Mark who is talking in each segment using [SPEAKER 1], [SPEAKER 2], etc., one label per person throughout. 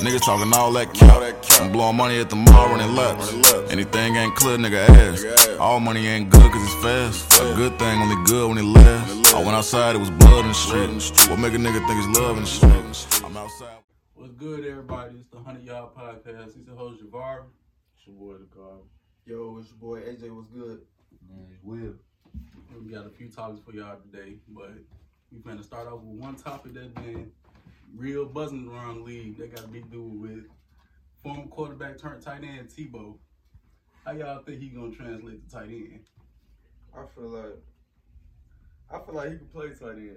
[SPEAKER 1] Niggas talking all that cap. I'm blowing money at the mall running laps. Anything ain't clear, nigga ass. All money ain't good cause it's fast. A good thing only good when it lasts. I went outside, it was blood in the street. What make a nigga think it's love in the street? I'm outside.
[SPEAKER 2] What's good, everybody? It's the 100 Yard Podcast. It's your host, Javar.
[SPEAKER 3] It's your boy, the car.
[SPEAKER 4] Yo, it's your boy AJ. What's good?
[SPEAKER 3] Man, it's Will.
[SPEAKER 2] We got a few topics for y'all today, but we finna start off with one topic that's been real buzzing around the league. That got a big dude with former quarterback turned tight end Tebow. How y'all think he gonna translate to tight end?
[SPEAKER 3] I feel like I feel like he can play tight end.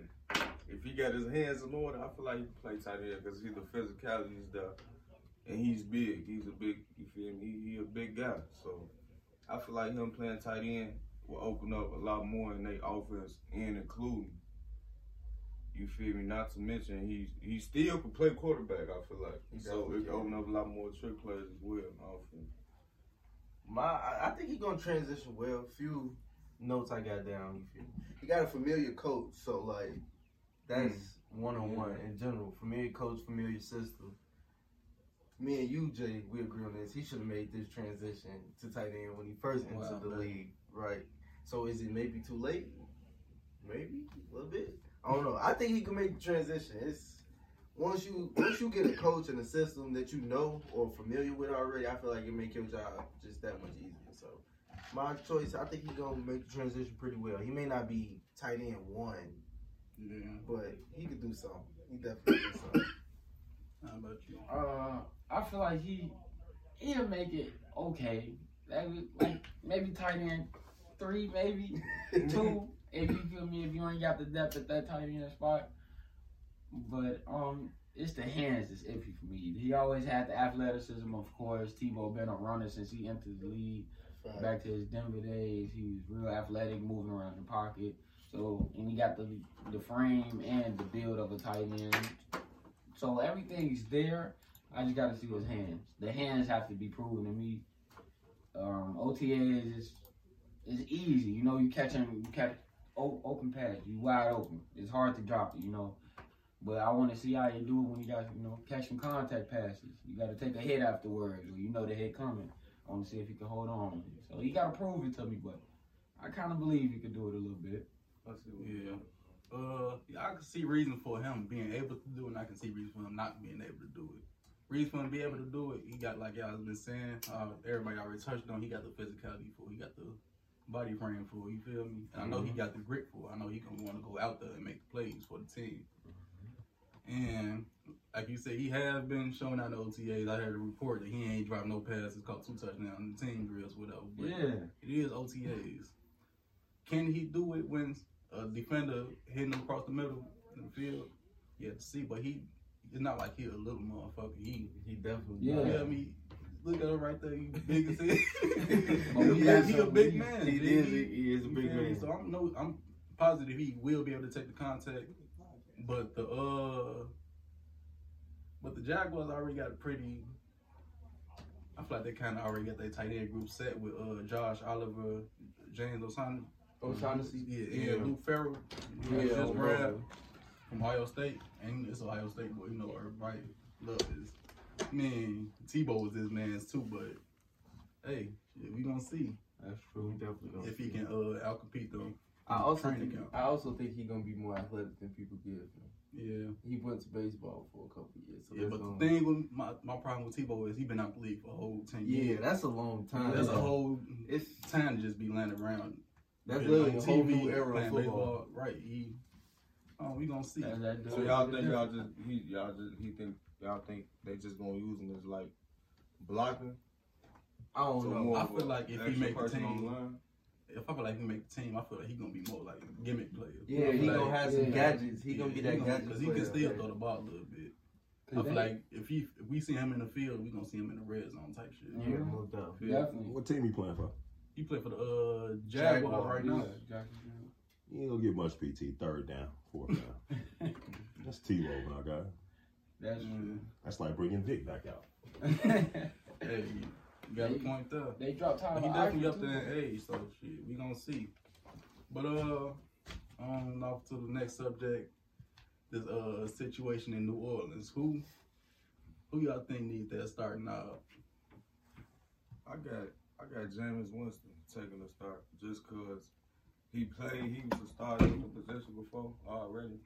[SPEAKER 3] If he got his hands in order, I feel like he can play tight end because he's the physicality is there, and he's big. He's a big. You feel me? He, he a big guy. So I feel like him playing tight end will open up a lot more in their offense and including. You feel me? Not to mention he's he still can play quarterback. I feel like
[SPEAKER 4] He
[SPEAKER 3] so it can open up a lot more trick plays as well.
[SPEAKER 4] My, I, I think he's gonna transition well. A few notes I got down. You feel me? He got a familiar coach, so like that's one on one in general. Familiar coach, familiar system. Me and you, Jay, we agree on this. He should have made this transition to tight end when he first
[SPEAKER 2] Wow,
[SPEAKER 4] entered the
[SPEAKER 2] man.
[SPEAKER 4] league, right? So is it maybe too late? Maybe a little bit. I don't know. I think he can make the transition. It's once you once you get a coach and a system that you know or familiar with already, I feel like it make your job just that much easier. So my choice, I think he's gonna make the transition pretty well. He may not be tight end one,
[SPEAKER 2] Yeah.
[SPEAKER 4] but he could do something. He definitely do something.
[SPEAKER 2] How about you?
[SPEAKER 5] Uh, I feel like he he'll make it okay. Maybe, like maybe tight end three, maybe two. If you feel me, if you ain't got the depth at that time tight end spot. But um, it's the hands that's iffy for me. He always had the athleticism, of course. Tebow been a runner since he entered the league. Back to his Denver days, he was real athletic, moving around the pocket. So, and he got the the frame and the build of a tight end. So everything's there. I just got to see his hands. The hands have to be proven to me. Um, OTAs is is easy. You know, you catch him, you catch open pass, you wide open. It's hard to drop it. You know. But I want to see how you do it when you got, you know, catch some contact passes. You got to take a hit afterwards, or you know the hit coming. I want to see if he can hold on. So he got to prove it to me, but I kind of believe he could do it a little bit.
[SPEAKER 3] I see what
[SPEAKER 2] Yeah. Uh, yeah, I can see reason for him being able to do it, and I can see reason for him not being able to do it. Reason for him to be able to do it, he got like y'all been saying, uh, everybody already touched on. He got the physicality for, it. he got the body frame for. You feel me? And I know he mm-hmm. got the grit for. I know he gonna want to go out there and make plays for the team. And like you said, he has been showing out the OTAs. I heard a report that he ain't dropped no passes, caught two touchdowns in the team drills, whatever. But
[SPEAKER 5] Yeah.
[SPEAKER 2] it is OTAs. Can he do it when a defender hitting him across the middle in the field? You have to see, but he it's not like he a little motherfucker. He,
[SPEAKER 4] He definitely.
[SPEAKER 5] Yeah.
[SPEAKER 2] you know I mean? Look at him right there, he big as hell.
[SPEAKER 5] Oh,
[SPEAKER 2] he,
[SPEAKER 5] he
[SPEAKER 2] he a big
[SPEAKER 5] he-
[SPEAKER 2] man.
[SPEAKER 4] He
[SPEAKER 2] big-
[SPEAKER 4] is. He, he is a big
[SPEAKER 2] feel
[SPEAKER 4] man.
[SPEAKER 2] So I'm no, I'm positive he will be able to take the contact. But the uh, but the Jaguars already got a pretty. I feel like they kind of already got their tight end group set with uh Josh Oliver, James O'Shaughnessy,
[SPEAKER 4] O'Shaughnessy.
[SPEAKER 2] yeah, and
[SPEAKER 4] Yeah.
[SPEAKER 2] Luke Farrell, who
[SPEAKER 4] Yeah,
[SPEAKER 2] just
[SPEAKER 4] O'Shaughnessy.
[SPEAKER 2] grabbed from Ohio State, and it's Ohio State but You know, everybody love this. Man, Tebow was this man's too, but hey, we gonna see
[SPEAKER 4] That's true. He definitely gonna
[SPEAKER 2] if he
[SPEAKER 4] see.
[SPEAKER 2] can uh outcompete them.
[SPEAKER 4] I also
[SPEAKER 2] training
[SPEAKER 4] think.
[SPEAKER 2] camp.
[SPEAKER 4] I also think he's gonna be more athletic than people give him.
[SPEAKER 2] Yeah.
[SPEAKER 4] He went to baseball for a couple of years. So
[SPEAKER 2] Yeah, but
[SPEAKER 4] gonna-
[SPEAKER 2] the thing with my, my problem with Tebow is he been out the league for a whole ten years.
[SPEAKER 4] Yeah,
[SPEAKER 2] years.
[SPEAKER 4] that's a long time.
[SPEAKER 2] that's a whole
[SPEAKER 4] It's
[SPEAKER 2] time to just be landing around.
[SPEAKER 4] that's
[SPEAKER 2] Been
[SPEAKER 4] literally a
[SPEAKER 2] on
[SPEAKER 4] whole
[SPEAKER 2] TV,
[SPEAKER 4] new era of football.
[SPEAKER 2] baseball. Right? He, oh, we gonna see.
[SPEAKER 5] That- that
[SPEAKER 3] So y'all think y'all just he y'all just he think y'all think they just gonna use him as like blocking?
[SPEAKER 4] I don't
[SPEAKER 3] So
[SPEAKER 4] know.
[SPEAKER 2] I feel like if he make the team-
[SPEAKER 3] line?
[SPEAKER 2] If I feel like he make the team, I feel like he gonna be more like a gimmick player.
[SPEAKER 4] Yeah, he
[SPEAKER 2] feel
[SPEAKER 4] gonna have some
[SPEAKER 5] yeah.
[SPEAKER 4] gadgets. He gonna be that
[SPEAKER 2] gonna-
[SPEAKER 4] gadget
[SPEAKER 2] Cause he can
[SPEAKER 4] player.
[SPEAKER 2] still throw the ball a little bit. I feel like if he if we see him in the field, we gonna see him in the red zone type shit.
[SPEAKER 4] Yeah, no doubt.
[SPEAKER 5] Definitely.
[SPEAKER 6] What team he playing for?
[SPEAKER 2] He play for the uh Jaguars right now.
[SPEAKER 6] You ain't gonna get much PT. Third down, fourth down. That's T-Row, my guy.
[SPEAKER 5] That's
[SPEAKER 2] Mm,
[SPEAKER 6] That's like bringing Vick back out.
[SPEAKER 5] true.
[SPEAKER 2] Hey, you got a point there.
[SPEAKER 5] they dropped Tyler.
[SPEAKER 2] He definitely
[SPEAKER 5] Eifert,
[SPEAKER 2] up
[SPEAKER 5] too.
[SPEAKER 2] there in age, so shit, we gonna see. But uh, on off to the next subject. This uh situation in New Orleans. Who Who y'all think needs that starting out?
[SPEAKER 3] I got I got Jameis Winston taking the start just cause he played. He was a starter in the position before already,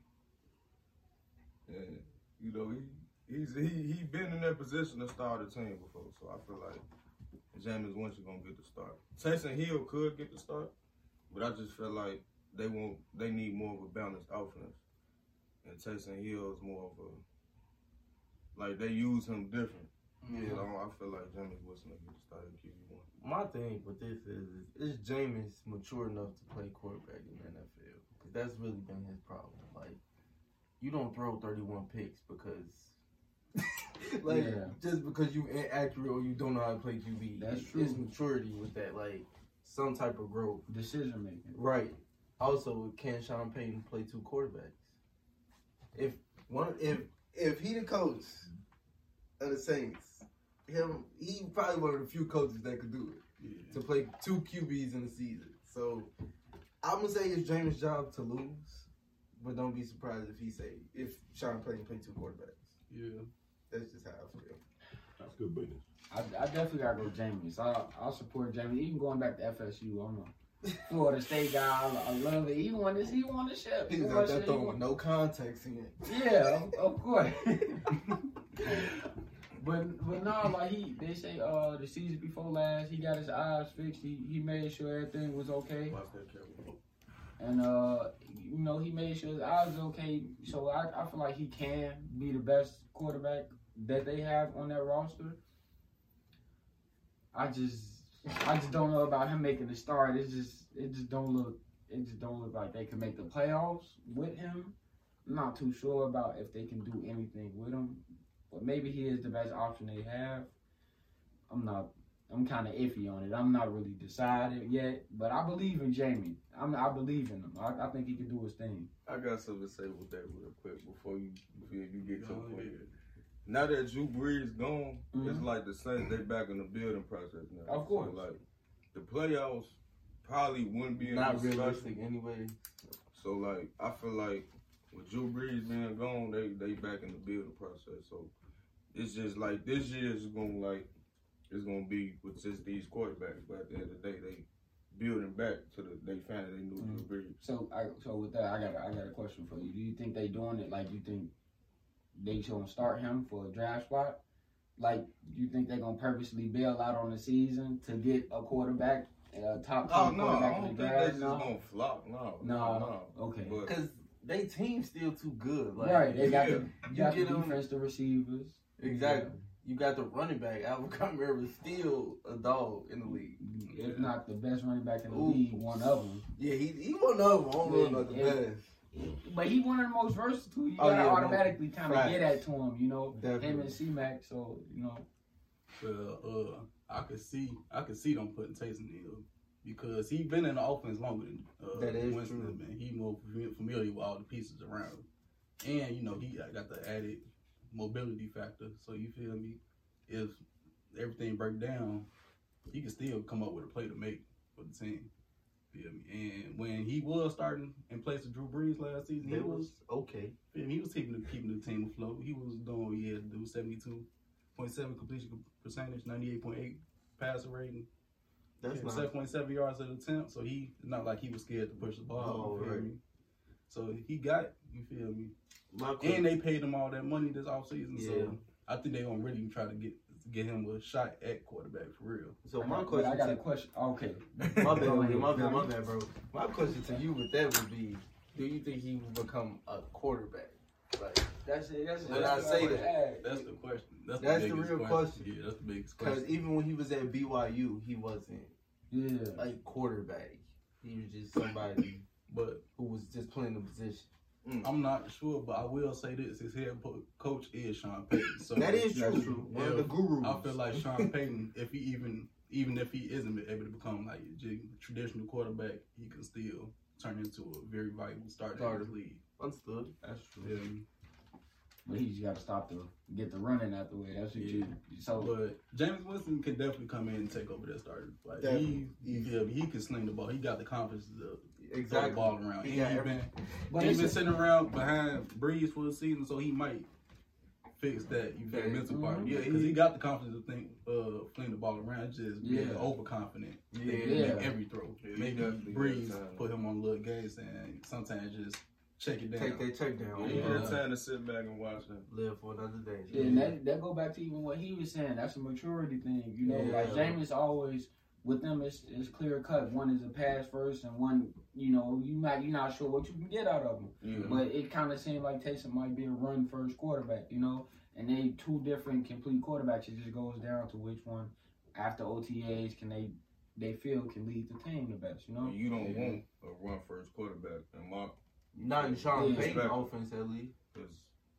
[SPEAKER 3] and you know he he's he he been in that position to start a team before. So I feel like Jameis Winston gonna get the start. Taysom Hill could get the start, but I just feel like they won't. They need more of a balanced offense, and Taysom Hill is more of a like they use him different.
[SPEAKER 4] Yeah. Mm-hmm.
[SPEAKER 3] So I feel like Jameis Winston will get the start QB one.
[SPEAKER 4] My thing with this is, is, is Jameis mature enough to play quarterback in the NFL? Because that's really been his problem. Like, you don't throw 31 picks because, like,
[SPEAKER 5] Yeah.
[SPEAKER 4] just because you inaccurate or you don't know how to play QB.
[SPEAKER 5] That's
[SPEAKER 4] It-
[SPEAKER 5] true.
[SPEAKER 4] It's maturity with that, like, some type of growth.
[SPEAKER 5] Decision making.
[SPEAKER 4] Right. Also, can Sean Payton play two quarterbacks? If one, if if he the coach of the Saints, him he probably one of the few coaches that could do it
[SPEAKER 2] Yeah.
[SPEAKER 4] to play two QBs in the season. So I'm gonna say it's Jameis' job to lose, but don't be surprised if he say if Sean Payton play two quarterbacks.
[SPEAKER 2] Yeah.
[SPEAKER 4] That's just how I feel.
[SPEAKER 6] That's good business.
[SPEAKER 5] I, I definitely gotta go Jameis. I I'll support Jameis. Even going back to FSU, I'm a Florida State guy. I, I love it. He won this. He won the ship.
[SPEAKER 4] He was
[SPEAKER 5] won
[SPEAKER 4] out there throwing
[SPEAKER 5] won-
[SPEAKER 4] no context in it.
[SPEAKER 5] Yeah, of, of course. but but no, like he they say uh the season before last, he got his eyes fixed. He he made sure everything was okay.
[SPEAKER 3] Watch that camera.
[SPEAKER 5] And uh you know, he made sure eyes was okay. So I, I feel like he can be the best quarterback that they have on that roster. I just I just don't know about him making the start. It's just it just don't look it just don't look like they can make the playoffs with him. I'm not too sure about if they can do anything with him. But maybe he is the best option they have. I'm not I'm kind of iffy on it. I'm not really decided yet, but I believe in Jamie. I'm, I believe in him. I, I think he can do his thing.
[SPEAKER 3] I got something to say with that real quick before you before you get to
[SPEAKER 2] Go
[SPEAKER 3] the point.
[SPEAKER 2] ahead.
[SPEAKER 3] Now that Drew Brees gone, it's
[SPEAKER 5] Mhm.
[SPEAKER 3] like the Saints they back in the building process now.
[SPEAKER 5] Of course.
[SPEAKER 3] So, like the playoffs probably wouldn't be in
[SPEAKER 4] Not
[SPEAKER 3] discussion.
[SPEAKER 4] realistic anyway.
[SPEAKER 3] So like I feel like with Drew Brees being gone, they they back in the building process. So it's just like this year is gonna like it's gonna be with just these quarterbacks. But at the end of the day, they building back to the they found they knew Drew mm-hmm. Brees.
[SPEAKER 5] So, I, so with that, I got a, I got a question for you. Do you think they doing it like you think they gonna start him for a draft spot? Like you think they're gonna purposely bail out on the season to get a quarterback, a top
[SPEAKER 3] Oh
[SPEAKER 5] ten
[SPEAKER 3] no, I
[SPEAKER 5] quarterback
[SPEAKER 3] don't
[SPEAKER 5] in
[SPEAKER 3] think
[SPEAKER 5] the
[SPEAKER 3] they
[SPEAKER 5] draft?
[SPEAKER 3] just
[SPEAKER 5] No,
[SPEAKER 3] gonna flop. No,
[SPEAKER 5] No.
[SPEAKER 3] no.
[SPEAKER 5] okay,
[SPEAKER 4] Because they team still too good. Like,
[SPEAKER 5] right. They got
[SPEAKER 3] yeah.
[SPEAKER 5] the you
[SPEAKER 4] You
[SPEAKER 5] got the
[SPEAKER 4] get 'em-
[SPEAKER 5] defense, the receivers.
[SPEAKER 4] Exactly. You got the running back. Alvin Kamara is still a dog in the league.
[SPEAKER 5] If not the best running back in the
[SPEAKER 4] Ooh.
[SPEAKER 5] league, one of them.
[SPEAKER 4] Yeah, he he one of them. I don't know about the
[SPEAKER 5] yeah.
[SPEAKER 4] best.
[SPEAKER 5] But he one of the most versatile. You
[SPEAKER 4] Oh,
[SPEAKER 5] gotta
[SPEAKER 4] yeah,
[SPEAKER 5] automatically kind of get at to him, you know. Him and C Mac, so you know.
[SPEAKER 2] Well, uh, I could see, I could see them putting Taysom Hill because he been in the offense longer than uh,
[SPEAKER 4] That is
[SPEAKER 2] Winston.
[SPEAKER 4] true.
[SPEAKER 2] Man, he more familiar with all the pieces around, him. and you know he got- got the added mobility factor. So you feel me? If everything break down, he can still come up with a play to make for the team. Feel me? And when he was starting in place of Drew Brees last season, he
[SPEAKER 4] It
[SPEAKER 2] was
[SPEAKER 4] okay.
[SPEAKER 2] Feel me? He was keeping the, keeping the team afloat. He was doing what he had to do. Seventy two point seven completion percentage, ninety eight point eight passer rating,
[SPEAKER 4] That's not.
[SPEAKER 2] seven point seven yards at attempt. So he not like he was scared to push the ball.
[SPEAKER 4] Oh, right.
[SPEAKER 2] me? So he got you feel me,
[SPEAKER 4] My
[SPEAKER 2] and they paid him all that money this offseason.
[SPEAKER 4] Yeah.
[SPEAKER 2] So I think they're gonna really try to get get him a shot at quarterback for real.
[SPEAKER 4] so my
[SPEAKER 5] got- but
[SPEAKER 4] question.
[SPEAKER 5] I got a
[SPEAKER 4] to-
[SPEAKER 5] question. Okay.
[SPEAKER 4] My bad, my bad, my bad, bro. My question to you with that would be: Do you think he will become a quarterback? Like,
[SPEAKER 5] That's it. That's it.
[SPEAKER 4] When
[SPEAKER 5] That's
[SPEAKER 4] I say that,
[SPEAKER 5] ask.
[SPEAKER 2] That's the question. That's,
[SPEAKER 4] That's
[SPEAKER 2] the,
[SPEAKER 4] the real question.
[SPEAKER 2] Yeah, that's the biggest question.
[SPEAKER 4] because even when he was at BYU, he wasn't
[SPEAKER 5] Yeah.
[SPEAKER 4] a quarterback. He was just somebody
[SPEAKER 2] But
[SPEAKER 4] who was just playing the position. Mm.
[SPEAKER 2] I'm not sure. But I will say this: his head coach is Sean Payton. So
[SPEAKER 4] that is
[SPEAKER 5] that's
[SPEAKER 4] true.
[SPEAKER 5] true.
[SPEAKER 4] One of the gurus.
[SPEAKER 2] I feel like Sean Payton, if he even even if he isn't able to become like a j- traditional quarterback, he can still turn into a very valuable starter in
[SPEAKER 4] Starter.
[SPEAKER 2] the league.
[SPEAKER 4] understood.
[SPEAKER 5] That's true.
[SPEAKER 2] Feel me?
[SPEAKER 5] But he just got to stop the get the running out the way. That's what you. So
[SPEAKER 2] But Jameis Winston can definitely come in and take over that starter. Like
[SPEAKER 4] Definitely.
[SPEAKER 2] he, he, he can sling the ball. He got the confidence to throw the
[SPEAKER 4] Exactly.
[SPEAKER 2] ball around.
[SPEAKER 4] He
[SPEAKER 2] and he
[SPEAKER 4] every-
[SPEAKER 2] been
[SPEAKER 5] but
[SPEAKER 2] he
[SPEAKER 5] it's
[SPEAKER 2] been sitting around behind Brees for the season, so he might fix that. You feel the
[SPEAKER 4] Yeah.
[SPEAKER 2] mental part.
[SPEAKER 5] Mhm.
[SPEAKER 2] Yeah, because he got the confidence to think, uh, fling the ball around. Just being overconfident.
[SPEAKER 4] Yeah.
[SPEAKER 5] Yeah.
[SPEAKER 2] make every throw.
[SPEAKER 3] Yeah,
[SPEAKER 2] Maybe
[SPEAKER 3] definitely Brees
[SPEAKER 2] put him on a little gas and sometimes just check it down.
[SPEAKER 4] Take that check down.
[SPEAKER 3] Yeah, you
[SPEAKER 2] Yeah.
[SPEAKER 3] got time to sit back and watch them.
[SPEAKER 4] Live for another day.
[SPEAKER 5] Yeah, and that, that go back to even what he was saying. That's a maturity thing, you know.
[SPEAKER 4] Yeah.
[SPEAKER 5] Like Jameis always with them, it's, it's clear cut. One is a pass first, and one, you know, you might you're not sure what you can get out of them.
[SPEAKER 3] Yeah.
[SPEAKER 5] But it kind of seemed like Taysom might be a run first quarterback, you know. And they two different complete quarterbacks. It just goes down to which one after OTAs can they they feel can lead the team the best, you know.
[SPEAKER 3] You don't
[SPEAKER 2] Yeah.
[SPEAKER 3] want a run first quarterback, and Mark,
[SPEAKER 4] Not in Sean
[SPEAKER 5] Yeah.
[SPEAKER 4] Payton offense at least.
[SPEAKER 3] because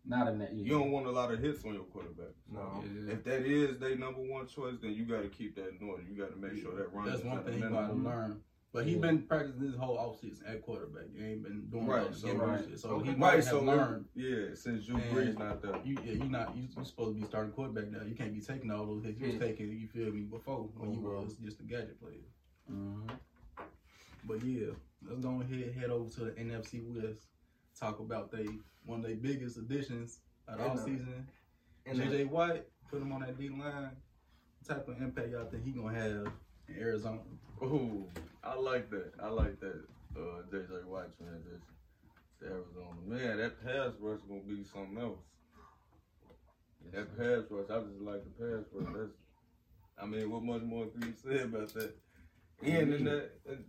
[SPEAKER 5] Not in that.
[SPEAKER 3] you don't want a lot of hits on your quarterback.
[SPEAKER 4] No.
[SPEAKER 2] Yeah.
[SPEAKER 3] If that is their number one choice, then you got to keep that in order. You got to make sure that run.
[SPEAKER 2] That's one thing he got to learn. But he
[SPEAKER 5] Yeah.
[SPEAKER 2] been practicing this whole offseason at quarterback. He ain't been doing
[SPEAKER 3] Right,
[SPEAKER 2] right.
[SPEAKER 3] so-
[SPEAKER 2] So,
[SPEAKER 5] Right.
[SPEAKER 2] so he
[SPEAKER 3] Right,
[SPEAKER 2] might
[SPEAKER 3] so
[SPEAKER 2] have learned.
[SPEAKER 3] Yeah, since Drew Brees not there.
[SPEAKER 2] You yeah, you not you you supposed to be starting quarterback now. You can't be taking all those hits you was
[SPEAKER 4] Yeah.
[SPEAKER 2] taking. You feel me before when you
[SPEAKER 4] Mhm.
[SPEAKER 2] was just a gadget player.
[SPEAKER 5] Mhm.
[SPEAKER 2] But yeah, let's go ahead head over to the NFC West. Talk about they one of their biggest additions at all
[SPEAKER 4] And, uh. And
[SPEAKER 2] JJ Watt put him on that D line. What type of impact y'all think he gonna have in Arizona?
[SPEAKER 3] Ooh, I like that. I like that. Uh, JJ Watt transition to Arizona. Man, that pass rush gonna be something else. That pass rush, I just like the pass rush. That's, I mean, what much more can you say about that? And in that, and,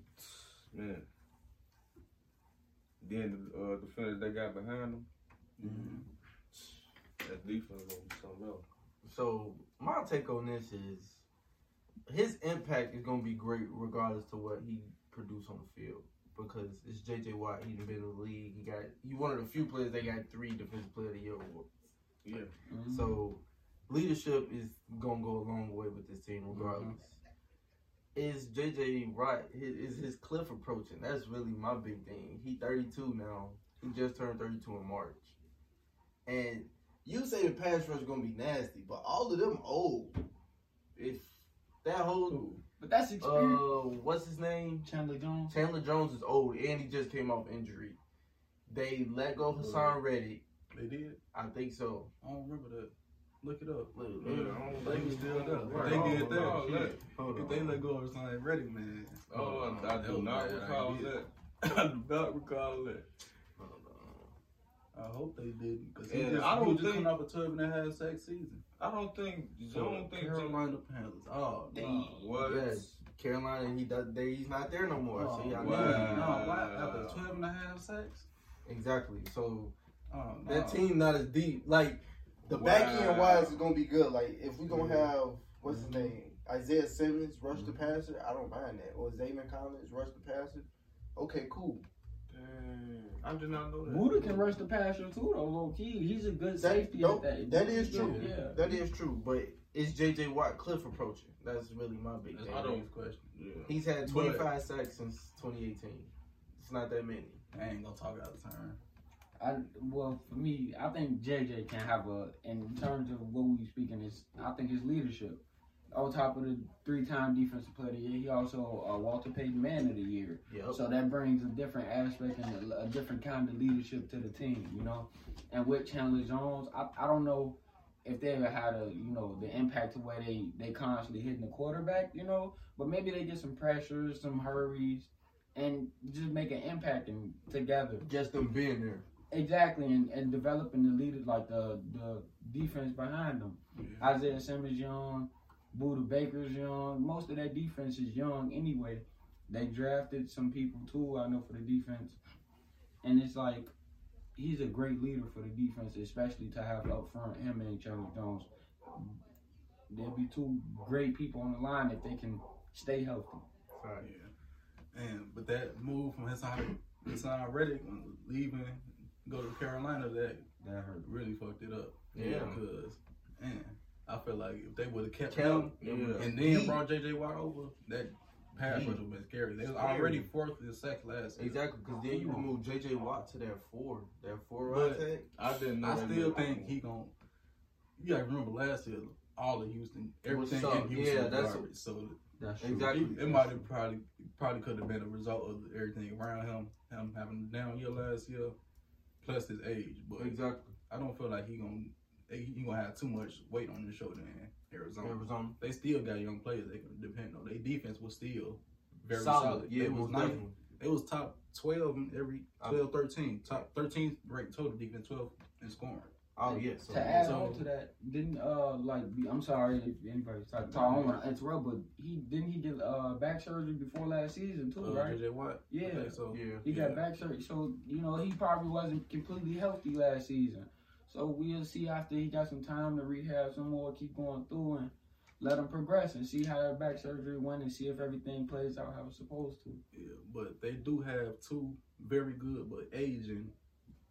[SPEAKER 3] man. Then the uh, defenders they got behind them, that defense gonna be something else.
[SPEAKER 4] So my take on this is his impact is gonna be great regardless to what he produced on the field because it's JJ Watt. He's been in the league. He got he one of the few players that got three defensive player of the year awards.
[SPEAKER 3] Yeah.
[SPEAKER 5] Mhm.
[SPEAKER 4] So leadership is gonna go a long way with this team regardless. Is JJ Watt? Is is his cliff approaching? That's really my big thing. He 32 now. He just turned 32 in March. And you say the pass rush gonna be nasty, but all of them old. If that whole
[SPEAKER 5] But that's experience.
[SPEAKER 4] uh what's his name?
[SPEAKER 5] Chandler Jones.
[SPEAKER 4] Chandler Jones is old and he just came off injury. They let go Haason Reddick.
[SPEAKER 2] They did.
[SPEAKER 4] I think so.
[SPEAKER 2] I don't remember that. Look it up.
[SPEAKER 4] Look,
[SPEAKER 3] Yeah,
[SPEAKER 4] look.
[SPEAKER 3] I
[SPEAKER 2] They
[SPEAKER 3] think
[SPEAKER 2] was still there.
[SPEAKER 3] Right.
[SPEAKER 2] They
[SPEAKER 3] Oh,
[SPEAKER 2] did that.
[SPEAKER 3] oh,
[SPEAKER 2] shit.
[SPEAKER 3] that-
[SPEAKER 4] Hold
[SPEAKER 2] If
[SPEAKER 4] on.
[SPEAKER 2] they let go of something ready, man.
[SPEAKER 3] Oh, I, I do not
[SPEAKER 2] bad
[SPEAKER 3] recall that. I do not recall that.
[SPEAKER 2] I hope they didn't. Because
[SPEAKER 3] And
[SPEAKER 2] he just,
[SPEAKER 3] I don't
[SPEAKER 2] was just
[SPEAKER 3] think-
[SPEAKER 2] coming off a 12 and a half sack season.
[SPEAKER 3] I don't think. I don't think.
[SPEAKER 2] Carolina Panthers. Oh,
[SPEAKER 5] They-
[SPEAKER 2] no.
[SPEAKER 3] What?
[SPEAKER 4] Yes, Carolina, he does. They, he's not there no more.
[SPEAKER 2] Oh,
[SPEAKER 4] See, I
[SPEAKER 2] wow.
[SPEAKER 4] know.
[SPEAKER 2] No, why? After 12 and a half sacks?
[SPEAKER 4] Exactly. So
[SPEAKER 2] Oh, no.
[SPEAKER 4] that team not as deep. Like the back end wise is gonna be good. Like if we gonna have what's his name, Isaiah Simmons rush the mm-hmm. passer, I don't mind that. Or Zaven Collins rush the passer. Okay, cool.
[SPEAKER 3] Dang, I did not know that.
[SPEAKER 5] Budda can rush the passer too, though. Low key, he's a good
[SPEAKER 4] That,
[SPEAKER 5] safety
[SPEAKER 4] no,
[SPEAKER 5] at that.
[SPEAKER 4] that is true.
[SPEAKER 5] Yeah.
[SPEAKER 4] That is true. But is JJ Watt cliff approaching? That's really my big
[SPEAKER 2] That's my biggest question.
[SPEAKER 3] Yeah.
[SPEAKER 4] He's had
[SPEAKER 2] But-
[SPEAKER 4] 25 sacks since 2018. It's not that many.
[SPEAKER 2] I ain't gonna talk out of turn.
[SPEAKER 5] I well for me, I think JJ can have a in terms of what we speaking is I think his leadership. On top of the three-time defensive player of the year, he also uh, Walter Payton Man of the Year.
[SPEAKER 4] Yep.
[SPEAKER 5] So that brings a different aspect and a, a different kind of leadership to the team, you know. And with Chandler Jones, I, I don't know if they ever had a you know the impact to where they they constantly hitting the quarterback, you know. But maybe they get some pressures, some hurries, and just make an impact and together.
[SPEAKER 4] Just them being there.
[SPEAKER 5] Exactly, and, and developing the leaders like the the defense behind them. Isaiah Simmons young, Budda Baker's young. Most of that defense is young anyway. They drafted some people too, I know for the defense, and it's like he's a great leader for the defense, especially to have up front him and Chandler Jones. There'll be two great people on the line if they can stay healthy.
[SPEAKER 2] Yeah. And but that move from Haason Haason Reddick leaving, go to Carolina, that
[SPEAKER 5] That hurt.
[SPEAKER 2] really fucked it up.
[SPEAKER 4] Yeah.
[SPEAKER 2] Because man, I feel like if they would have kept
[SPEAKER 4] Kept
[SPEAKER 2] him
[SPEAKER 4] him,
[SPEAKER 3] yeah.
[SPEAKER 2] and then brought JJ Watt over, that pass
[SPEAKER 4] He-
[SPEAKER 2] rush would have been scary. They was already fourth in sacks last year.
[SPEAKER 4] Exactly, because then you remove JJ Watt to that four, that four
[SPEAKER 2] But-
[SPEAKER 4] right tag.
[SPEAKER 3] I didn't know.
[SPEAKER 2] I still
[SPEAKER 3] did.
[SPEAKER 2] think he gon' You gotta remember last year, all of Houston, everything in Houston
[SPEAKER 4] Yeah, that's-
[SPEAKER 2] garbage. So
[SPEAKER 5] That's true.
[SPEAKER 4] Exactly.
[SPEAKER 2] it, it might have probably probably could have been a result of everything around him, him having a down year last year, plus his age. But
[SPEAKER 4] Exactly.
[SPEAKER 2] I don't feel like he gonna you gonna have too much weight on his shoulder in Arizona.
[SPEAKER 4] Arizona.
[SPEAKER 2] They still got young players they can depend on. Their defense was still very
[SPEAKER 4] solid.
[SPEAKER 2] solid.
[SPEAKER 4] Yeah,
[SPEAKER 2] it was nice. It was top twelve in every
[SPEAKER 4] Uh,
[SPEAKER 2] 12, 13. Top thirteen ranked total defense, twelve in scoring.
[SPEAKER 4] Oh yeah. So
[SPEAKER 5] to add
[SPEAKER 2] so-
[SPEAKER 5] on to that, didn't uh like be, I'm sorry if anybody's talking. I don't want to interrupt, but he didn't he get uh back surgery before last season too,
[SPEAKER 2] Uh,
[SPEAKER 5] right?
[SPEAKER 2] JJ Watt.
[SPEAKER 5] Yeah.
[SPEAKER 2] I so
[SPEAKER 4] yeah.
[SPEAKER 5] He
[SPEAKER 2] Yeah.
[SPEAKER 5] got back surgery, so you know he probably wasn't completely healthy last season. So we'll see after he got some time to rehab some more, keep going through and let him progress and see how that back surgery went and see if everything plays out how it's supposed to.
[SPEAKER 2] Yeah, but they do have two very good but aging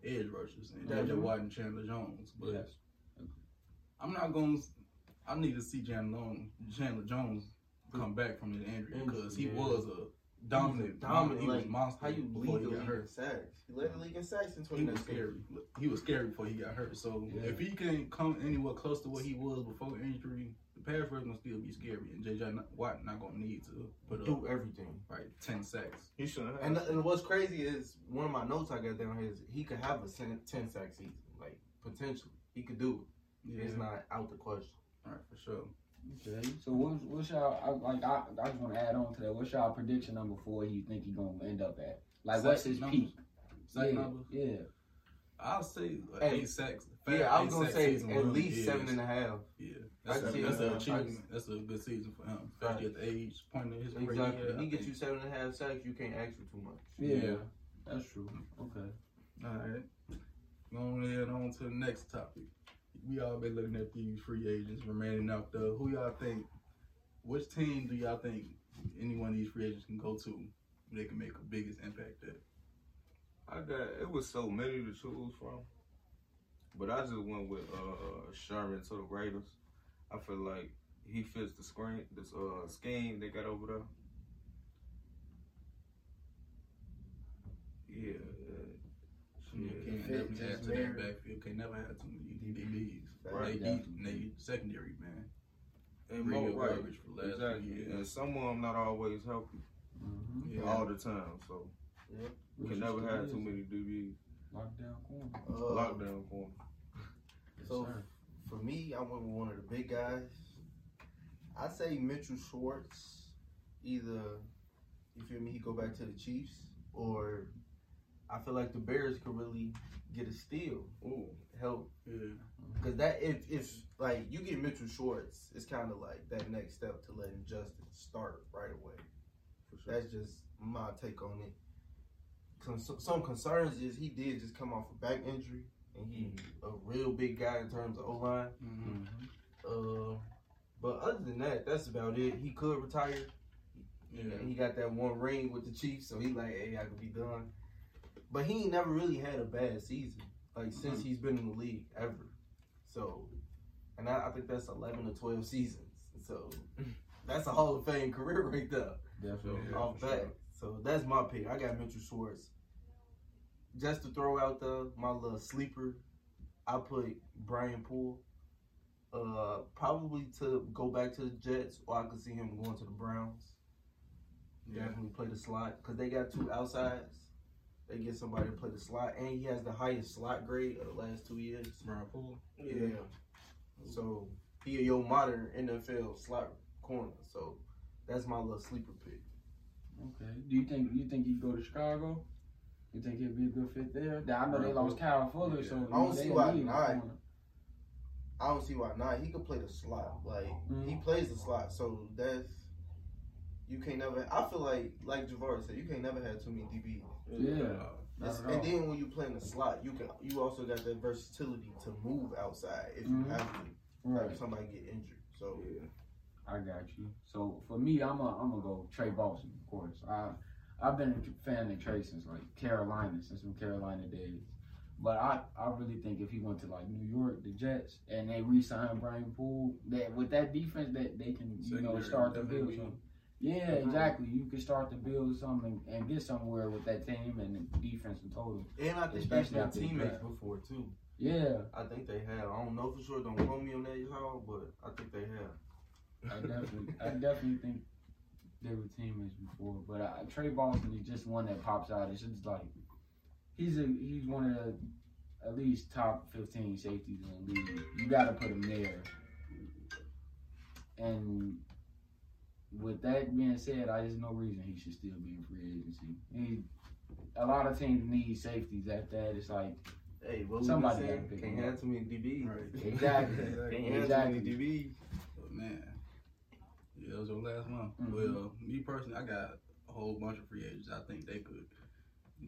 [SPEAKER 2] edge rushers, and
[SPEAKER 5] Mhm.
[SPEAKER 2] JJ Watt and Chandler Jones. But
[SPEAKER 5] Yes.
[SPEAKER 2] I'm not going. to I need to see Chandler, Jones- Chandler Jones come back from his injury because he
[SPEAKER 4] Yeah.
[SPEAKER 2] was a dominant,
[SPEAKER 4] dominant.
[SPEAKER 2] He was
[SPEAKER 4] like,
[SPEAKER 2] a monster.
[SPEAKER 4] How you
[SPEAKER 2] he
[SPEAKER 4] the
[SPEAKER 2] got
[SPEAKER 4] league
[SPEAKER 2] hurt.
[SPEAKER 4] sacks? He led the league in sacks in
[SPEAKER 2] He was
[SPEAKER 4] 2019.
[SPEAKER 2] scary. He was scary before he got hurt. So
[SPEAKER 5] Yeah.
[SPEAKER 2] if he can't come anywhere close to what he was before injury, pass rush gonna still be scary, and JJ not- Watt not gonna need to put
[SPEAKER 4] Do
[SPEAKER 2] up
[SPEAKER 4] everything.
[SPEAKER 2] right ten sacks.
[SPEAKER 3] He shouldn't have.
[SPEAKER 4] And, and what's crazy is one of my notes I got down here is he could have a 10 10 sack season, like potentially he could do it.
[SPEAKER 2] Yeah,
[SPEAKER 4] It's not out the question.
[SPEAKER 2] right for sure.
[SPEAKER 5] Okay. So what's what's y'all I, like? I, I just want to add on to that. What's y'all prediction number four? You think he gonna end up at? Like what's his
[SPEAKER 2] numbers?
[SPEAKER 5] peak?
[SPEAKER 2] Sack
[SPEAKER 5] yeah,
[SPEAKER 2] numbers.
[SPEAKER 5] Yeah.
[SPEAKER 2] I'll say like
[SPEAKER 4] Hey,
[SPEAKER 2] eight sacks.
[SPEAKER 4] Yeah, I was gonna say at
[SPEAKER 2] with him
[SPEAKER 4] least
[SPEAKER 2] is-
[SPEAKER 4] seven and a half.
[SPEAKER 2] Yeah,
[SPEAKER 4] I
[SPEAKER 2] that's, a, that's
[SPEAKER 4] that.
[SPEAKER 2] an
[SPEAKER 4] I
[SPEAKER 2] achievement. That's a good season for him, especially at the age point in his career.
[SPEAKER 4] Exactly.
[SPEAKER 2] Yeah, I
[SPEAKER 4] he get
[SPEAKER 2] think-
[SPEAKER 4] you seven and a half sacks, you can't ask for too much.
[SPEAKER 5] Yeah.
[SPEAKER 2] Yeah.
[SPEAKER 5] That's true. Okay.
[SPEAKER 2] All right. Going ahead on to the next topic. We all been looking at these free agents remaining out there. Who y'all think? Which team do y'all think any one of these free agents can go to? They can make a biggest impact at.
[SPEAKER 3] I got it was so many to choose from, but I just went with uh Sherman to the Raiders. I feel like he fits the screen, this uh scheme they got over there. Yeah,
[SPEAKER 2] Yeah,
[SPEAKER 3] yeah.
[SPEAKER 2] can
[SPEAKER 4] Fit
[SPEAKER 2] definitely add
[SPEAKER 4] just
[SPEAKER 2] to that backfield. Can never have too many DBs.
[SPEAKER 4] Right.
[SPEAKER 2] They deep, they secondary man.
[SPEAKER 3] and more right.
[SPEAKER 2] for last
[SPEAKER 3] Exactly,
[SPEAKER 2] few
[SPEAKER 3] and some of them not always healthy
[SPEAKER 5] Mm-hmm.
[SPEAKER 2] Yeah.
[SPEAKER 3] all the time, so you can never have too many DBs.
[SPEAKER 5] Lockdown corner.
[SPEAKER 4] Uh,
[SPEAKER 3] Lockdown corner.
[SPEAKER 4] So
[SPEAKER 5] sir.
[SPEAKER 4] for me, I went with one of the big guys. I say Mitchell Schwartz. Either you feel me, he go back to the Chiefs, or I feel like the Bears could really get a steal,
[SPEAKER 3] Ooh,
[SPEAKER 4] help
[SPEAKER 2] Yeah.
[SPEAKER 4] Because that if if like you get Mitchell Schwartz, it's kind of like that next step to letting Justin start right away.
[SPEAKER 3] for sure.
[SPEAKER 4] That's just my take on it. Con- some concerns is he did just come off a back injury, and he a real big guy in terms of O line.
[SPEAKER 2] Mm-hmm.
[SPEAKER 4] Uh, but other than that, that's about it. He could retire.
[SPEAKER 2] Yeah.
[SPEAKER 4] He got that one ring with the Chiefs, so he like, hey, I could be done. But he ain't never really had a bad season, like since he's been in the league ever. So, and I, I think that's eleven or twelve seasons. So that's a Hall of Fame career right there
[SPEAKER 5] Definitely.
[SPEAKER 2] Yeah,
[SPEAKER 4] off
[SPEAKER 2] for
[SPEAKER 4] that.
[SPEAKER 2] sure.
[SPEAKER 4] So that's my pick. I got Mitchell Schwartz. Just to throw out the my little sleeper, I put Brian Poole. Uh, probably to go back to the Jets, or I could see him going to the Browns.
[SPEAKER 2] Yeah.
[SPEAKER 4] Definitely play the slot because they got two outsides. They get somebody to play the slot, and he has the highest slot grade of the last two years.
[SPEAKER 2] Brian Poole.
[SPEAKER 4] Yeah. So he a your modern NFL slot corner. So that's my little sleeper pick.
[SPEAKER 5] Okay. Do you think you think he'd go to Chicago? You think he'd be a good fit there? I know they
[SPEAKER 2] Right.
[SPEAKER 5] lost Kyle Fuller,
[SPEAKER 2] Yeah.
[SPEAKER 5] so
[SPEAKER 4] I don't see why not. I don't see why not. He could play the slot. Like he
[SPEAKER 5] Mhm.
[SPEAKER 4] plays the slot, so that's you can't never. I feel like like Javar said, you can't never have too many DBs.
[SPEAKER 5] Yeah. Not
[SPEAKER 4] It's-
[SPEAKER 5] at
[SPEAKER 4] and then when you play in the slot, you can you also got that versatility to move outside if you
[SPEAKER 5] Mhm.
[SPEAKER 4] have to.
[SPEAKER 5] Right.
[SPEAKER 4] If somebody get injured. So
[SPEAKER 3] Yeah.
[SPEAKER 5] I got you. So for me, I'm a, I'm gonna go Tre Boston, of course. I I've been a fan of Tre since like Carolina, since from Carolina days. But I, I really think if he went to like New York, the Jets, and they re-signed Brian Poole, that with that defense, that they can you know start to build something. Yeah, exactly. You can start to build something and get somewhere with that team and the defense in total.
[SPEAKER 4] and I think
[SPEAKER 5] Especially
[SPEAKER 4] they've been teammates before too.
[SPEAKER 5] Yeah,
[SPEAKER 4] I think they have. I don't know for sure. Don't quote me on that, y'all, but I think they have.
[SPEAKER 5] I definitely, I definitely think they were teammates before. But uh, Tre Boston is just one that pops out. It's just like he's a he's one of the at least top 15 safeties in the league. You got to put him there. And with that being said, I just no reason he should still be in free agency. He, a lot of teams need safeties at that. It's like
[SPEAKER 4] Hey, what
[SPEAKER 5] Somebody
[SPEAKER 4] we
[SPEAKER 5] gotta
[SPEAKER 4] saying?
[SPEAKER 5] pick
[SPEAKER 4] Can't
[SPEAKER 5] him
[SPEAKER 4] have
[SPEAKER 5] up.
[SPEAKER 4] too many DBs.
[SPEAKER 2] Right.
[SPEAKER 5] Exactly.
[SPEAKER 4] Can't have
[SPEAKER 5] Exactly.
[SPEAKER 4] too many DBs.
[SPEAKER 2] But man, yeah, it was your last month.
[SPEAKER 5] Mhm.
[SPEAKER 2] Well, me personally, I got a whole bunch of free agents. I think they could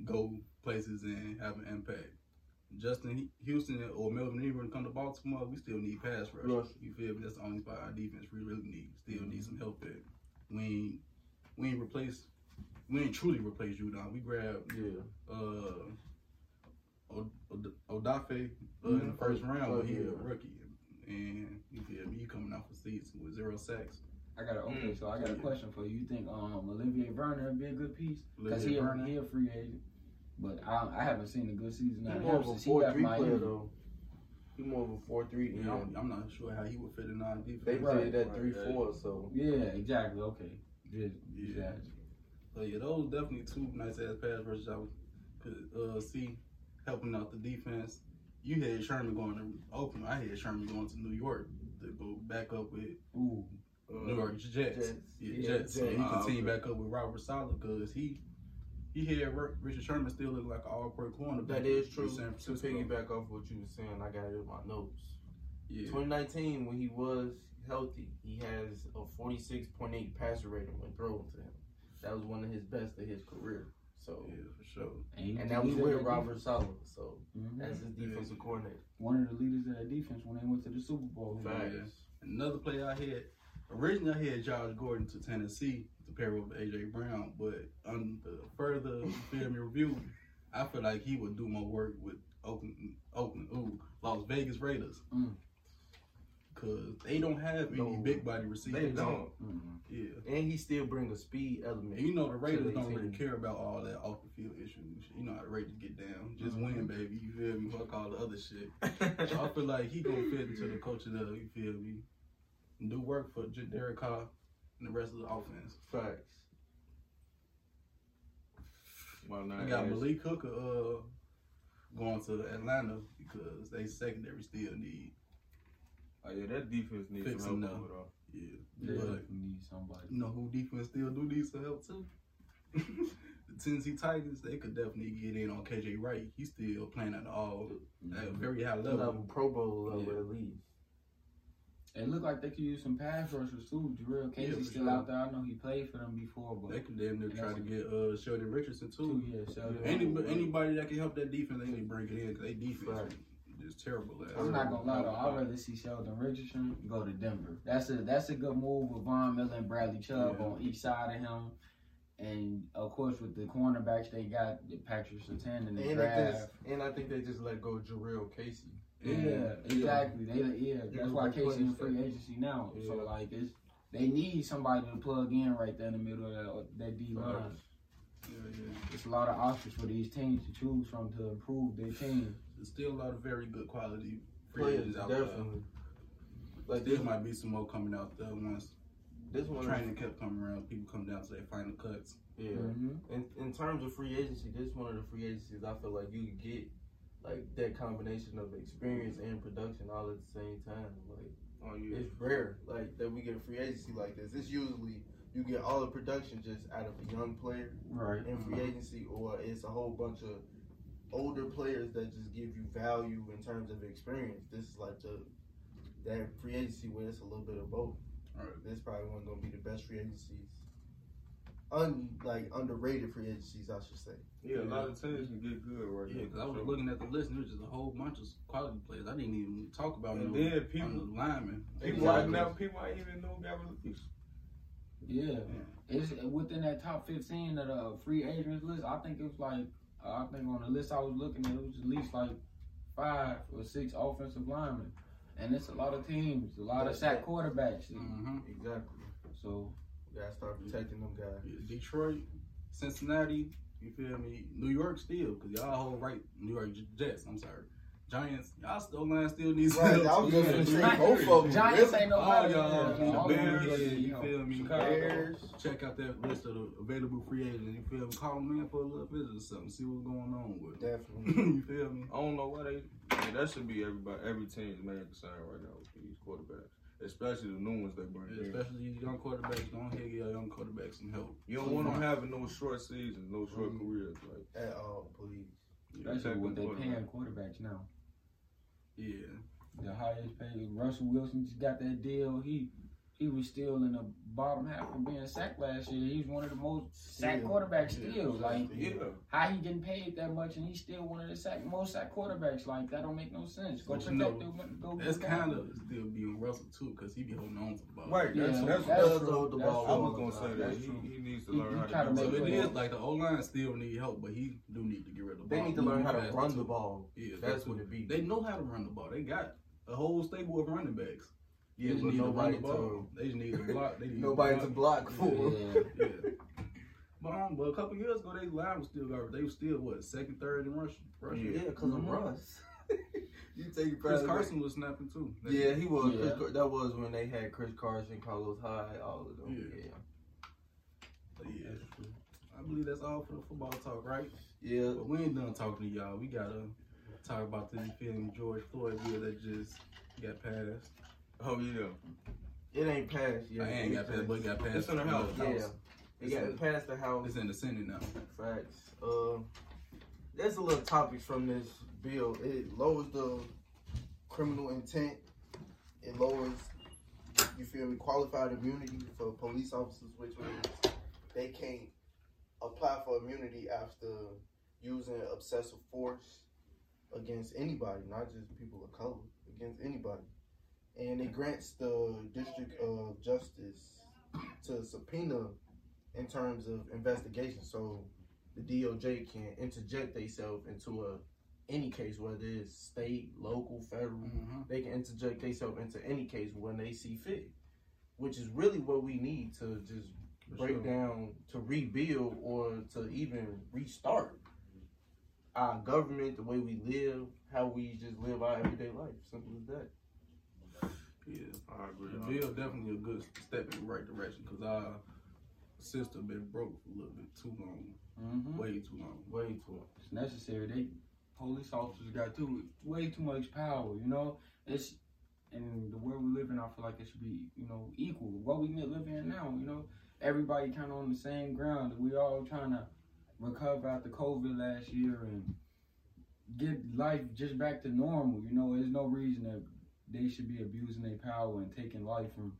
[SPEAKER 2] go places and have an impact. Justin Houston or Melvin Ingram come to Baltimore, we still need pass rush.
[SPEAKER 4] Rush.
[SPEAKER 2] You feel me? That's the only spot our defense we really need. Still need some help there. We ain't we ain't replace we ain't truly replace Judon. We grabbed
[SPEAKER 4] Yeah.
[SPEAKER 2] uh Odafe uh, in the first round, but he a rookie, and you feel me? You coming off a season with zero sacks.
[SPEAKER 5] I got a okay. So I got a question for you. You think um Olivier Vernon would be a good piece? Because he, a- he a free agent, but I I haven't seen a good season
[SPEAKER 4] He
[SPEAKER 5] out of
[SPEAKER 4] more
[SPEAKER 5] him
[SPEAKER 4] of a
[SPEAKER 5] since he
[SPEAKER 4] four
[SPEAKER 5] left
[SPEAKER 4] three player
[SPEAKER 5] Miami.
[SPEAKER 4] though. He more of a four three.
[SPEAKER 2] Yeah, I'm, I'm not sure how he would fit in our defense.
[SPEAKER 4] They
[SPEAKER 5] Right.
[SPEAKER 4] played that
[SPEAKER 3] Right,
[SPEAKER 4] three
[SPEAKER 3] yeah.
[SPEAKER 4] four, so
[SPEAKER 5] Yeah, exactly. Okay. Just,
[SPEAKER 2] Yeah.
[SPEAKER 5] just asking.
[SPEAKER 2] So yeah, those definitely two nice ass pass rushes I would- could uh, see helping out the defense. You had Sherman going to Oakland. I had Sherman going to New York to go back up with
[SPEAKER 5] Ooh,
[SPEAKER 2] New York Jets.
[SPEAKER 4] Jets.
[SPEAKER 2] Yeah,
[SPEAKER 4] Yeah,
[SPEAKER 2] Jets. So
[SPEAKER 4] Jets.
[SPEAKER 2] he continue
[SPEAKER 3] okay.
[SPEAKER 2] back up with Robert Saleh because he he had Richard Sherman still look like an all pro corner.
[SPEAKER 4] that is true.
[SPEAKER 2] San
[SPEAKER 4] To piggyback off what you were saying, I got it in my notes.
[SPEAKER 2] Yeah.
[SPEAKER 4] 2019, when he was healthy, he has a 46.8 passer rating when thrown to him. That was one of his best of his career. So,
[SPEAKER 2] Yeah, for sure.
[SPEAKER 5] and,
[SPEAKER 4] and that was
[SPEAKER 5] the leader of
[SPEAKER 4] with Robert Saleh. So
[SPEAKER 5] defense. Mhm.
[SPEAKER 4] that's his defensive coordinator.
[SPEAKER 5] One of the leaders of that defense when they went to the Super Bowl.
[SPEAKER 4] Facts.
[SPEAKER 2] Another player I had originally I had Josh Gordon to Tennessee to pair with AJ Brown, but on the further film review, I feel like he would do more work with Oakland, Oakland, ooh, Las Vegas Raiders.
[SPEAKER 5] Mm.
[SPEAKER 2] Cause they don't have any
[SPEAKER 4] No,
[SPEAKER 2] big body receivers.
[SPEAKER 4] They don't.
[SPEAKER 5] Mhm.
[SPEAKER 2] Yeah.
[SPEAKER 4] And he still bring a speed element.
[SPEAKER 2] And you know the Raiders don't really care about all that off the field issues. You know how the Raiders get down. Just
[SPEAKER 4] Mhm.
[SPEAKER 2] win, baby. You feel me? Fuck all the other shit. So I feel like he gonna fit into the culture of you feel me, do work for J- Derek Carr and the rest of the offense.
[SPEAKER 4] Facts.
[SPEAKER 3] Why not?
[SPEAKER 2] We got Malik Hooker uh going to Atlanta because they secondary still need
[SPEAKER 3] Oh yeah, that defense needs
[SPEAKER 2] Fix
[SPEAKER 3] some help
[SPEAKER 2] now.
[SPEAKER 3] over
[SPEAKER 2] yeah.
[SPEAKER 5] They
[SPEAKER 2] But
[SPEAKER 5] definitely need somebody.
[SPEAKER 2] you know who defense still do need some help too. the Tennessee Titans they could definitely get in on KJ Wright. He's still playing at all at a very high level.
[SPEAKER 4] Level Pro Bowl level
[SPEAKER 2] Yeah.
[SPEAKER 4] at least.
[SPEAKER 5] It looked like they could use some pass rushers too. Jurrell Casey's
[SPEAKER 2] for
[SPEAKER 5] still
[SPEAKER 2] sure.
[SPEAKER 5] out there. I know he played for them before, but
[SPEAKER 2] They could damn near try to get uh Sheldon Richardson
[SPEAKER 5] two
[SPEAKER 2] too.
[SPEAKER 5] years. So
[SPEAKER 4] Yeah.
[SPEAKER 2] Anybody, anybody that can help that defense, they need to bring it in because they defense
[SPEAKER 4] Right.
[SPEAKER 2] is terrible. Last
[SPEAKER 5] I'm not gonna lie though. I'd rather see Sheldon Richardson go to Denver. That's a that's a good move with Von Miller and Bradley Chubb
[SPEAKER 2] Yeah.
[SPEAKER 5] on each side of him. And of course, with the cornerbacks they got, the Patrick Surtain in the
[SPEAKER 4] And,
[SPEAKER 5] draft.
[SPEAKER 4] just, and I think they just let go Jarrell Casey.
[SPEAKER 5] Yeah,
[SPEAKER 2] And-
[SPEAKER 5] exactly. They yeah,
[SPEAKER 4] You
[SPEAKER 5] that's why
[SPEAKER 4] replace
[SPEAKER 5] Casey in
[SPEAKER 4] that.
[SPEAKER 5] free agency now. So like it's they need somebody to plug in right there in the middle of that, that D line.
[SPEAKER 2] Yeah, yeah.
[SPEAKER 5] It's a lot of options for these teams to choose from to improve their team.
[SPEAKER 2] There's still a lot of very good quality free
[SPEAKER 4] Players,
[SPEAKER 2] agents out
[SPEAKER 4] definitely.
[SPEAKER 2] there.
[SPEAKER 4] Like
[SPEAKER 2] There might be some more coming out there once
[SPEAKER 4] this one.
[SPEAKER 2] training kept coming around. People come down to their final cuts.
[SPEAKER 4] Yeah.
[SPEAKER 5] Mhm.
[SPEAKER 4] In in terms of free agency, this is one of the free agencies I feel like you get like that combination of experience and production all at the same time. Like
[SPEAKER 3] Oh yeah.
[SPEAKER 4] it's rare like that we get a free agency like this. It's usually you get all the production just out of a young player
[SPEAKER 5] Right.
[SPEAKER 4] in free agency, or it's a whole bunch of older players that just give you value in terms of experience. This is like the that free agency where it's a little bit of both.
[SPEAKER 2] Right.
[SPEAKER 4] This probably one gonna be the best free agencies. Un like underrated free agencies, I should say.
[SPEAKER 3] Yeah, a lot of teams can get good right
[SPEAKER 2] Yeah,
[SPEAKER 3] now.
[SPEAKER 2] because I was
[SPEAKER 3] So-
[SPEAKER 2] looking at the list and there was just a whole bunch of quality players. I didn't even talk about
[SPEAKER 3] And
[SPEAKER 2] no
[SPEAKER 3] then people-
[SPEAKER 2] on the linemen.
[SPEAKER 3] People
[SPEAKER 5] Exactly.
[SPEAKER 3] I never, people I even know got released.
[SPEAKER 5] Yeah. It's within that top 15 of the free agents list. I think it was like, uh, I think on the list I was looking at, it was at least like five or six offensive linemen. And it's a lot of teams, a lot of sack quarterbacks.
[SPEAKER 2] Mm-hmm.
[SPEAKER 4] Exactly.
[SPEAKER 5] So,
[SPEAKER 4] We gotta start protecting them guys.
[SPEAKER 2] Detroit, Cincinnati, you feel me? New York still, because y'all hold right. New York Jets, I'm sorry. Giants, y'all still line still needs
[SPEAKER 4] Right, I was just gonna say both of them.
[SPEAKER 5] Giants ain't no
[SPEAKER 2] All y'all need
[SPEAKER 5] all
[SPEAKER 2] the
[SPEAKER 5] them
[SPEAKER 2] Bears,
[SPEAKER 5] niggas,
[SPEAKER 2] you feel me?
[SPEAKER 5] Chicago.
[SPEAKER 4] Bears.
[SPEAKER 2] check out that list of the available free agents. You feel me? Call them in for a little visit or something. See what's going on with them.
[SPEAKER 4] Definitely.
[SPEAKER 2] you feel me?
[SPEAKER 3] I don't know why they. I mean, that should be everybody, every team's main concern right now with these quarterbacks, especially the new ones they bring in.
[SPEAKER 2] Especially these young quarterbacks. Don't hit your young quarterbacks some help.
[SPEAKER 3] You don't want them having no short seasons, no short mm-hmm. careers. Like,
[SPEAKER 4] At all, please.
[SPEAKER 5] Especially what they
[SPEAKER 3] Quarterback.
[SPEAKER 5] paying quarterbacks now.
[SPEAKER 2] Yeah.
[SPEAKER 5] The highest paid. Russell Wilson just got that deal. He he was still in the bottom half of being sacked last year. He's one of the most sacked
[SPEAKER 4] Still.
[SPEAKER 5] quarterbacks
[SPEAKER 2] Yeah.
[SPEAKER 5] still. Like
[SPEAKER 3] yeah,
[SPEAKER 5] how he getting paid that much and he's still one of the sack most sacked quarterbacks. Like that don't make no sense. Go
[SPEAKER 2] But you
[SPEAKER 5] protect
[SPEAKER 2] know,
[SPEAKER 5] go
[SPEAKER 2] That's kind of still being Russell too, because he be holding on to the ball.
[SPEAKER 3] right. That's
[SPEAKER 5] Yeah,
[SPEAKER 3] that's.
[SPEAKER 5] that's
[SPEAKER 3] that's
[SPEAKER 5] true.
[SPEAKER 4] hold the
[SPEAKER 5] That's
[SPEAKER 4] ball
[SPEAKER 3] I was gonna say that he, he needs to learn
[SPEAKER 5] he
[SPEAKER 3] how
[SPEAKER 5] try to
[SPEAKER 3] to
[SPEAKER 2] So
[SPEAKER 5] make
[SPEAKER 3] do
[SPEAKER 2] it
[SPEAKER 5] plays.
[SPEAKER 2] is like the O line still need help, but he do need to get rid of the
[SPEAKER 4] They
[SPEAKER 2] ball.
[SPEAKER 4] need to learn how to run the ball.
[SPEAKER 2] Yeah,
[SPEAKER 4] That's what it be.
[SPEAKER 2] They know how to run the ball. They got a whole stable of running backs. They
[SPEAKER 4] Yeah,
[SPEAKER 2] just
[SPEAKER 4] but
[SPEAKER 2] need
[SPEAKER 4] nobody
[SPEAKER 2] to run the
[SPEAKER 4] to
[SPEAKER 2] ball. They just need to block. They need
[SPEAKER 4] nobody
[SPEAKER 2] to
[SPEAKER 4] to
[SPEAKER 2] block.
[SPEAKER 4] block for.
[SPEAKER 5] Yeah.
[SPEAKER 2] yeah. But, um, but a couple years ago, they line was still garbage. They was still what second, third in rushing. rushing.
[SPEAKER 4] Yeah, because of
[SPEAKER 2] Mhm.
[SPEAKER 4] Russ. you take
[SPEAKER 2] Chris
[SPEAKER 4] Bradley-
[SPEAKER 2] Carson was snapping too. That-
[SPEAKER 4] Yeah, he was.
[SPEAKER 5] Yeah.
[SPEAKER 4] Chris that was when they had Chris Carson, Carlos Hyde, all of them.
[SPEAKER 2] Yeah.
[SPEAKER 4] Yeah.
[SPEAKER 2] yeah. I believe that's all for the football talk, right?
[SPEAKER 4] Yeah.
[SPEAKER 2] But we ain't done talking to y'all. We gotta talk about this film George Floyd bill that just got passed.
[SPEAKER 3] Oh yeah,
[SPEAKER 4] It ain't passed yet.
[SPEAKER 2] I ain't got passed, but it got passed.
[SPEAKER 3] It's in the house.
[SPEAKER 4] Yeah. It
[SPEAKER 2] It's
[SPEAKER 4] got
[SPEAKER 2] in-
[SPEAKER 4] passed the house.
[SPEAKER 2] It's in the Senate now.
[SPEAKER 4] Facts. Uh, there's a little topic from this bill. It lowers the criminal intent. It lowers, you feel me, qualified immunity for police officers, which means they can't apply for immunity after using excessive force against anybody, not just people of color, against anybody. And it grants the District of Justice to subpoena in terms of investigation. So the DOJ can interject themselves into a any case, whether it's state, local, federal.
[SPEAKER 2] Mm-hmm.
[SPEAKER 4] They can interject themselves into any case when they see fit, which is really what we need to just break down to rebuild or to even restart our government, the way we live, how we just live our everyday life. Simple as that.
[SPEAKER 2] Yeah.
[SPEAKER 3] I agree.
[SPEAKER 2] The bill definitely a good step in the right direction because our system been broke for a little bit too long,
[SPEAKER 5] Mm-hmm.
[SPEAKER 2] way too long.
[SPEAKER 4] Way too. Long.
[SPEAKER 5] It's necessary. They police officers got too way too much power. You know, it's in the world we live in. I feel like it should be you know equal. What we live in now. You know, everybody kind of on the same ground. We all trying to recover after COVID last year and get life just back to normal. You know, there's no reason that they should be abusing their power and taking life from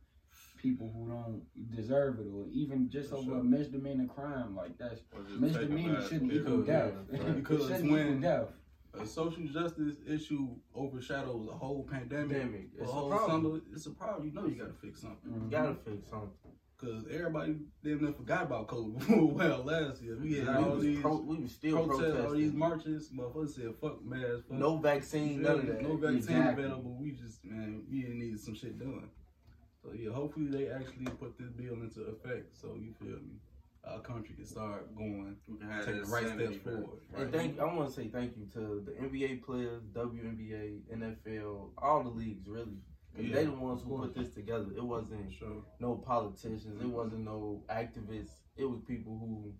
[SPEAKER 5] people who don't deserve it, or even just
[SPEAKER 3] For
[SPEAKER 5] over
[SPEAKER 3] sure.
[SPEAKER 5] a misdemeanor crime like that's
[SPEAKER 3] Or just take a
[SPEAKER 5] misdemeanor shouldn't
[SPEAKER 3] pill.
[SPEAKER 5] equal death.
[SPEAKER 2] yeah,
[SPEAKER 5] It
[SPEAKER 2] because
[SPEAKER 5] shouldn't
[SPEAKER 2] when-
[SPEAKER 5] equal death.
[SPEAKER 2] A social justice issue overshadows a whole pandemic.
[SPEAKER 4] Pandemic.
[SPEAKER 2] a
[SPEAKER 4] It's a
[SPEAKER 2] whole
[SPEAKER 4] problem.
[SPEAKER 2] summer. It's a problem. You know you gotta fix something.
[SPEAKER 5] Mhm.
[SPEAKER 4] Gotta fix something.
[SPEAKER 2] Cause everybody damn near forgot about COVID. well, last year we had
[SPEAKER 4] we,
[SPEAKER 2] all
[SPEAKER 4] was
[SPEAKER 2] these
[SPEAKER 4] pro- we was still
[SPEAKER 2] protests,
[SPEAKER 4] protesting.
[SPEAKER 2] all these marches. Motherfuckers said fuck masks. Fuck
[SPEAKER 4] no vaccine, none of that.
[SPEAKER 2] No vaccine
[SPEAKER 5] Exactly.
[SPEAKER 2] available. We just man, we needed some shit done. So yeah, hopefully they actually put this bill into effect. So you feel me? Our country can start going,
[SPEAKER 3] We can
[SPEAKER 2] take the right steps
[SPEAKER 3] back.
[SPEAKER 2] forward.
[SPEAKER 4] And thank I want to say thank you to the NBA players, WNBA, NFL, all the leagues really. 'Cause
[SPEAKER 2] Yeah,
[SPEAKER 4] they the ones who put this together. It wasn't
[SPEAKER 2] Sure.
[SPEAKER 4] no politicians. It wasn't no activists. It was people who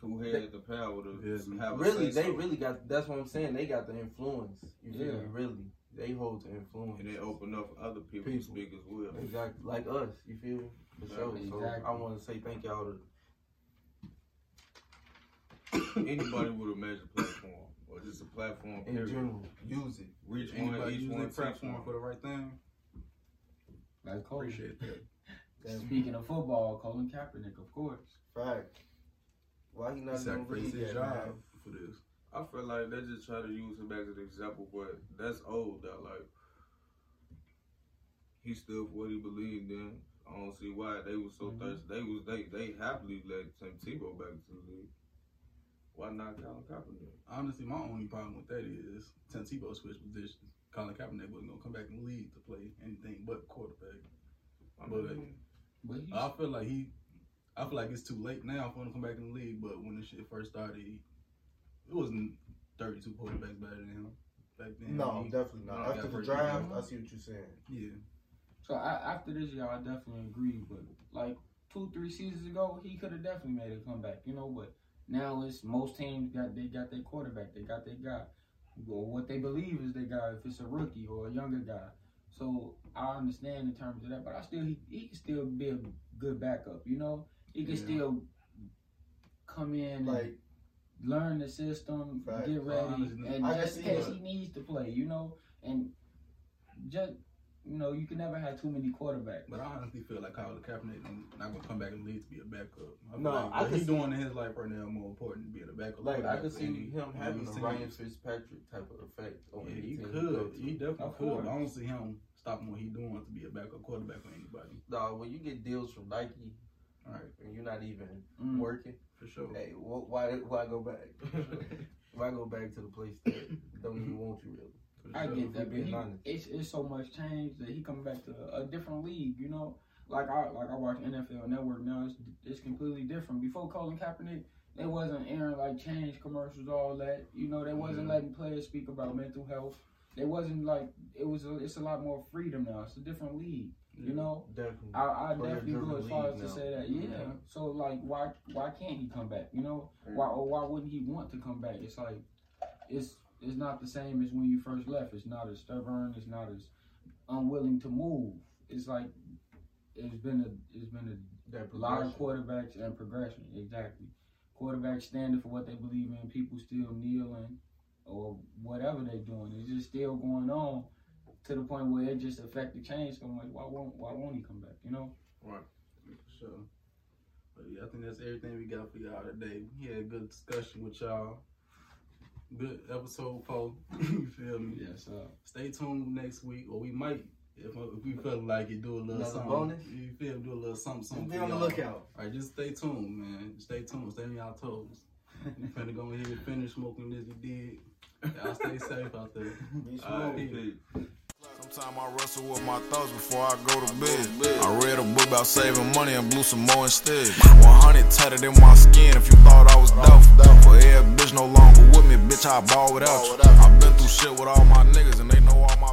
[SPEAKER 3] Who had the power to have
[SPEAKER 4] really they
[SPEAKER 3] so.
[SPEAKER 4] really got. That's what I'm saying. They got the influence. You feel
[SPEAKER 5] Yeah.
[SPEAKER 4] me? Really, they hold the influence.
[SPEAKER 3] and they open up for other people,
[SPEAKER 4] People.
[SPEAKER 3] to speak as well.
[SPEAKER 4] Exactly like us. You feel me? For sure. So
[SPEAKER 5] Exactly.
[SPEAKER 4] I want to say thank y'all to
[SPEAKER 3] Anybody with a major platform or just a platform,
[SPEAKER 4] in
[SPEAKER 3] period.
[SPEAKER 4] general use it.
[SPEAKER 3] Reach one, each
[SPEAKER 2] use
[SPEAKER 3] one
[SPEAKER 2] their
[SPEAKER 3] teach
[SPEAKER 2] platform for the right thing?
[SPEAKER 5] Like Colin.
[SPEAKER 2] Appreciate that.
[SPEAKER 5] Speaking of football, Colin Kaepernick, of course.
[SPEAKER 4] Fact. Why he
[SPEAKER 2] He
[SPEAKER 4] not in the
[SPEAKER 2] his
[SPEAKER 4] yet, man?
[SPEAKER 2] job for this.
[SPEAKER 3] I feel like they just try to use him as an example, but that's old. That like he stood for what he believed in. I don't see why they was so
[SPEAKER 5] Mhm.
[SPEAKER 3] thirsty. They was they they happily let Tim Tebow back to the league. Why not Colin Kaepernick?
[SPEAKER 2] Honestly, my only problem with that is Tim Tebow switched positions. Colin Kaepernick wasn't gonna come back in the league to play anything but quarterback.
[SPEAKER 3] I
[SPEAKER 2] But-
[SPEAKER 3] mean, mm-hmm.
[SPEAKER 5] But he's,
[SPEAKER 2] I feel like he, I feel like it's too late now for him to come back in the league. But when the shit first started, he, it wasn't 32 quarterbacks better than him. back then.
[SPEAKER 4] No,
[SPEAKER 2] He-
[SPEAKER 4] definitely not. After the draft,
[SPEAKER 2] round.
[SPEAKER 4] I see what you're saying.
[SPEAKER 2] Yeah.
[SPEAKER 5] So I, after this year, I definitely agree. But like two, three seasons ago, he could have definitely made a comeback, you know. But now it's most teams got they got their quarterback, they got their guy, or what they believe is they got If it's a rookie or a younger guy, so I understand in terms of that. But I still he, he can still be a good backup, you know. He can
[SPEAKER 2] Yeah.
[SPEAKER 5] still come in and
[SPEAKER 4] Like,
[SPEAKER 5] learn the system,
[SPEAKER 4] Fact.
[SPEAKER 5] get ready, and
[SPEAKER 4] I
[SPEAKER 5] just in case he needs to play, you know, and just you know, you can never have too many quarterbacks.
[SPEAKER 2] But I honestly feel like Colin Kaepernick is not gonna come back in the league to be a backup. I feel
[SPEAKER 4] No,
[SPEAKER 2] like
[SPEAKER 4] I
[SPEAKER 2] what he's
[SPEAKER 4] see-
[SPEAKER 2] doing in his life right now more important than being a backup.
[SPEAKER 3] Like I could see
[SPEAKER 2] any-
[SPEAKER 3] him having a
[SPEAKER 2] team.
[SPEAKER 3] Ryan Fitzpatrick type of effect on
[SPEAKER 2] Yeah,
[SPEAKER 3] any
[SPEAKER 2] he
[SPEAKER 3] team
[SPEAKER 2] could.
[SPEAKER 3] go to.
[SPEAKER 2] He definitely
[SPEAKER 5] Of
[SPEAKER 2] could.
[SPEAKER 5] course.
[SPEAKER 2] I don't see him stopping what he's doing to be a backup quarterback for anybody.
[SPEAKER 3] Dog, when you get deals from Nike
[SPEAKER 2] All right,
[SPEAKER 3] and you're not even
[SPEAKER 5] Mm.
[SPEAKER 3] working,
[SPEAKER 2] for sure.
[SPEAKER 3] hey, wh- why why go back? why go back to the place that don't even want you really?
[SPEAKER 2] For
[SPEAKER 5] I
[SPEAKER 2] sure.
[SPEAKER 5] get that, but he, it's it's so much change that he coming back to a different league. You know, like I like I watch NFL Network now. It's it's completely different. Before Colin Kaepernick, they wasn't airing like change commercials, all that. You know, they wasn't
[SPEAKER 2] Yeah.
[SPEAKER 5] letting players speak about mental health. They wasn't like it was. A, it's a lot more freedom now. It's a different league. You know,
[SPEAKER 3] Definitely.
[SPEAKER 5] I, I definitely go as far as
[SPEAKER 3] league
[SPEAKER 5] to say that. Yeah. So like, why why can't he come back? You know, why or why wouldn't he want to come back? It's like it's it's not the same as when you first left. It's not as stubborn. It's not as unwilling to move. It's like it's been a it's been
[SPEAKER 3] That
[SPEAKER 5] a lot of quarterbacks and progression. Exactly, quarterbacks standing for what they believe in. People still kneeling or whatever they're doing. It's just still going on to the point where it just affect the change so much. Why won't why won't he come back? You know.
[SPEAKER 2] For sure. But yeah, I think that's everything we got for y'all today. We had a good discussion with y'all. Good episode, four. you feel me?
[SPEAKER 5] Yes. Uh,
[SPEAKER 2] Stay tuned next week, or we might, if, if we feel like it, do a little
[SPEAKER 3] Another
[SPEAKER 2] something.
[SPEAKER 3] bonus?
[SPEAKER 2] You feel me? Do a little something, something.
[SPEAKER 4] Be on the lookout.
[SPEAKER 2] All right, just stay tuned, man. Stay tuned. Stay on y'all toes. you finna go ahead and finish smoking this. you did. Y'all stay safe out there.
[SPEAKER 4] Be
[SPEAKER 2] All right, peace.
[SPEAKER 1] Sometimes I wrestle with my thoughts before I go to bed. I read a book about saving money and blew some more instead. 100 tatted in my skin if you thought I was dope. For every bitch no longer with me, bitch, I ball without you. I've been through shit with all my niggas and they know all my